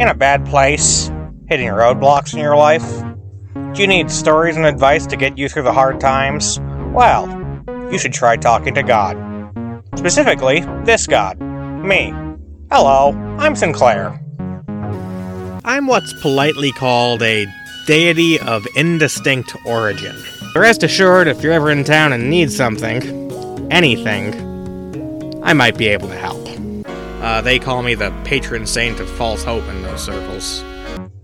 In a bad place? Hitting roadblocks in your life? Do you need stories and advice to get you through the hard times? Well, you should try talking to God. Specifically, this God. Me. Hello, I'm Sinclair. I'm what's politely called a deity of indistinct origin. Rest assured, if you're ever in town and need something, anything, I might be able to help. Uh, they call me the patron saint of false hope in those circles.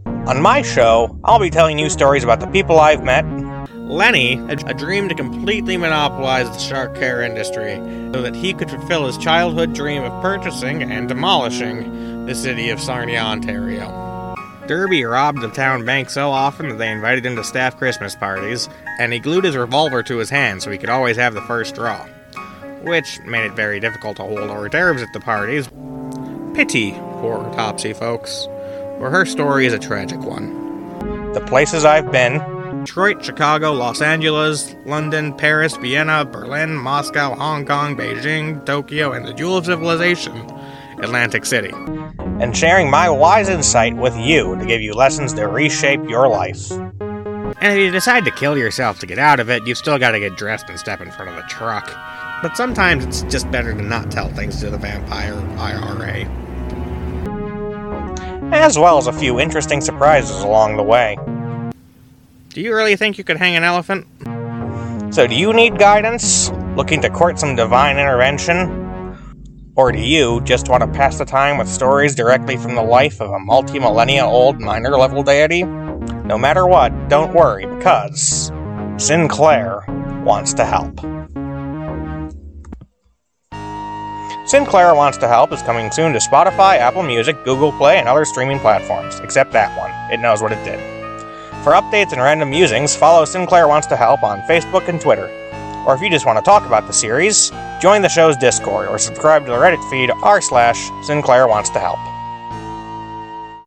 On my show, I'll be telling you stories about the people I've met. Lenny had a dream to completely monopolize the shark care industry so that he could fulfill his childhood dream of purchasing and demolishing the city of Sarnia, Ontario. Derby robbed the town bank so often that they invited him to staff Christmas parties, and he glued his revolver to his hand so he could always have the first draw. Which made it very difficult to hold hors d'oeuvres at the parties. Pity poor Topsy, folks, for her story is a tragic one. The places I've been Detroit, Chicago, Los Angeles, London, Paris, Vienna, Berlin, Moscow, Hong Kong, Beijing, Tokyo, and the jewel of civilization, Atlantic City. and sharing my wise insight with you to give you lessons to reshape your life. And if you decide to kill yourself to get out of it, you've still got to get dressed and step in front of a truck. But sometimes it's just better to not tell things to the vampire IRA. As well as a few interesting surprises along the way. Do you really think you could hang an elephant? So, do you need guidance? Looking to court some divine intervention? Or do you just want to pass the time with stories directly from the life of a multi millennia old minor level deity? No matter what, don't worry, because Sinclair wants to help. Sinclair Wants to Help is coming soon to Spotify, Apple Music, Google Play, and other streaming platforms, except that one. It knows what it did. For updates and random musings, follow Sinclair Wants to Help on Facebook and Twitter. Or if you just want to talk about the series, join the show's Discord or subscribe to the Reddit feed r slash Sinclair Wants to Help.